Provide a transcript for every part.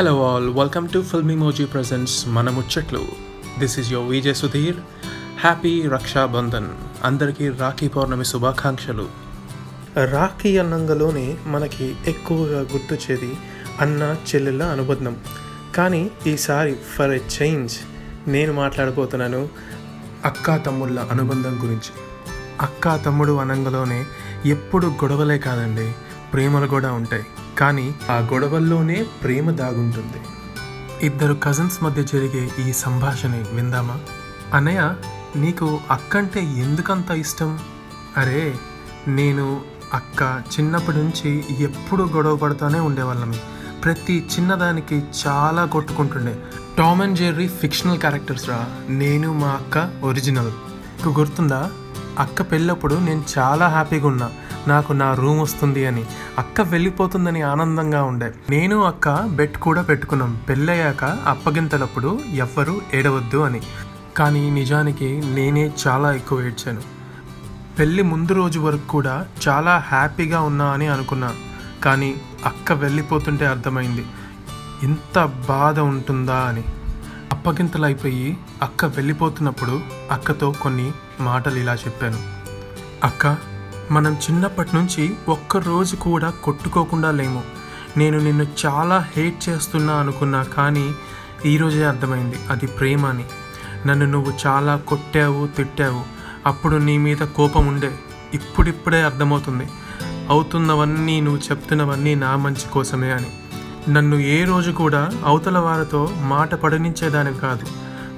Hello all welcome to film emoji presents మన ముచ్చట్లు this is your Vijay Sudheer happy Rakshabandhan అందరికీ రాఖీ పౌర్ణమి శుభాకాంక్షలు రాఖీ అన్నంగలోనే మనకి ఎక్కువగా గుర్తొచ్చేది అన్న చెల్లెళ్ళ అనుబంధం కానీ ఈసారి ఫర్ ఎ చేంజ్ నేను మాట్లాడబోతున్నాను అక్కా తమ్ముళ్ళ అనుబంధం గురించి అక్కా తమ్ముడు అనంగలోనే ఎప్పుడు గొడవలే కాదండి ప్రేమలు కూడా ఉంటాయి కానీ ఆ గొడవల్లోనే ప్రేమ దాగుంటుంది. ఇద్దరు కజిన్స్ మధ్య జరిగే ఈ సంభాషణ విందామా? అనయ్య నీకు అక్కంటే ఎందుకంత ఇష్టం? అరే నేను అక్క చిన్నప్పటి నుంచి ఎప్పుడు గొడవ పడుతూనే ఉండేవాళ్ళం. ప్రతి చిన్నదానికి చాలా కొట్టుకుంటుండే. Tom and Jerry fictional characters రా. నేను మా అక్క ఒరిజినల్. నీకు గుర్తుందా? అక్క పెళ్ళప్పుడు నేను చాలా హ్యాపీగా ఉన్నా. నాకు నా రూమ్ వస్తుంది అని. అక్క వెళ్ళిపోతుందని ఆనందంగా ఉండే. నేను అక్క బెట్ కూడా పెట్టుకున్నాం. పెళ్ళయ్యాక అప్పగింతలప్పుడు ఎవ్వరూ ఏడవద్దు అని. కానీ నిజానికి నేనే చాలా ఎక్కువ ఏడ్చాను. పెళ్ళి ముందు రోజు వరకు కూడా చాలా హ్యాపీగా ఉన్నా అని అనుకున్నా. కానీ అక్క వెళ్ళిపోతుంటే అర్థమైంది. ఇంత బాధ ఉంటుందా అని. అప్పగింతలు అయిపోయి అక్క వెళ్ళిపోతున్నప్పుడు అక్కతో కొన్ని మాటలు ఇలా చెప్పాను. అక్క మనం చిన్నప్పటి నుంచి ఒక్క రోజు కూడా కొట్టుకోకుండా లేము. నేను నిన్ను చాలా హేట్ చేస్తున్నా అనుకున్నా కానీ ఈరోజే అర్థమైంది. అది ప్రేమ అని. నన్ను నువ్వు చాలా కొట్టావు తిట్టావు. అప్పుడు నీ మీద కోపం ఉండే. ఇప్పుడిప్పుడే అర్థమవుతుంది. అవుతున్నవన్నీ నువ్వు చెప్తున్నవన్నీ నా మంచి కోసమే అని. నన్ను ఏ రోజు కూడా అవతల వారితో మాట పడనించేదానివి కాదు.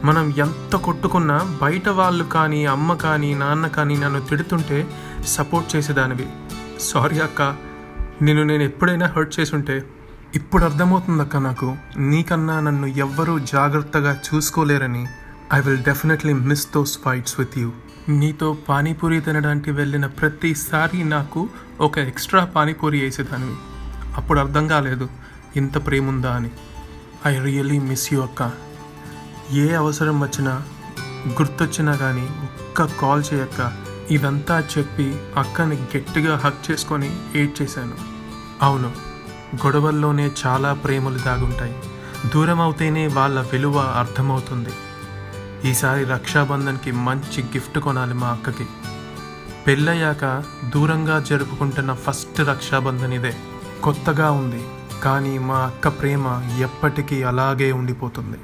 మనం ఎంత కొట్టుకున్నా బయట వాళ్ళు కానీ అమ్మ కానీ నాన్న కానీ నన్ను తిడుతుంటే సపోర్ట్ చేసేదానివి. సారీ అక్క నిన్ను నేను ఎప్పుడైనా హర్ట్ చేసుంటే ఇప్పుడు అర్థమవుతుంది అక్క నాకు. నీకన్నా నన్ను ఎవ్వరూ జాగ్రత్తగా చూసుకోలేరని I will definitely miss those fights with you నీతో పానీపూరి తినడానికి వెళ్ళిన ప్రతిసారి నాకు ఒక ఎక్స్ట్రా పానీపూరి వేసేదానివి. అప్పుడు అర్థం కాలేదు ఇంత ప్రేమ ఉందా అని. ఐ రియలీ మిస్ యూ అక్క. ఏ అవసరం వచ్చినా గుర్తొచ్చినా కానీ ఒక్క కాల్ చేయక్క. ఇదంతా చెప్పి అక్కని గట్టిగా హక్ చేసుకొని ఏడ్ చేశాను అవును గొడవల్లోనే చాలా ప్రేమలు దాగుంటాయి. దూరం అవుతేనే వాళ్ళ విలువ అర్థమవుతుంది. ఈసారి రక్షాబంధన్కి మంచి గిఫ్ట్ కొనాలి మా అక్కకి. పెళ్ళయ్యాక దూరంగా జరుపుకుంటున్న ఫస్ట్ రక్షాబంధన్ ఇదే. కొత్తగా ఉంది కానీ మా అక్క ప్రేమ ఎప్పటికీ అలాగే ఉండిపోతుంది.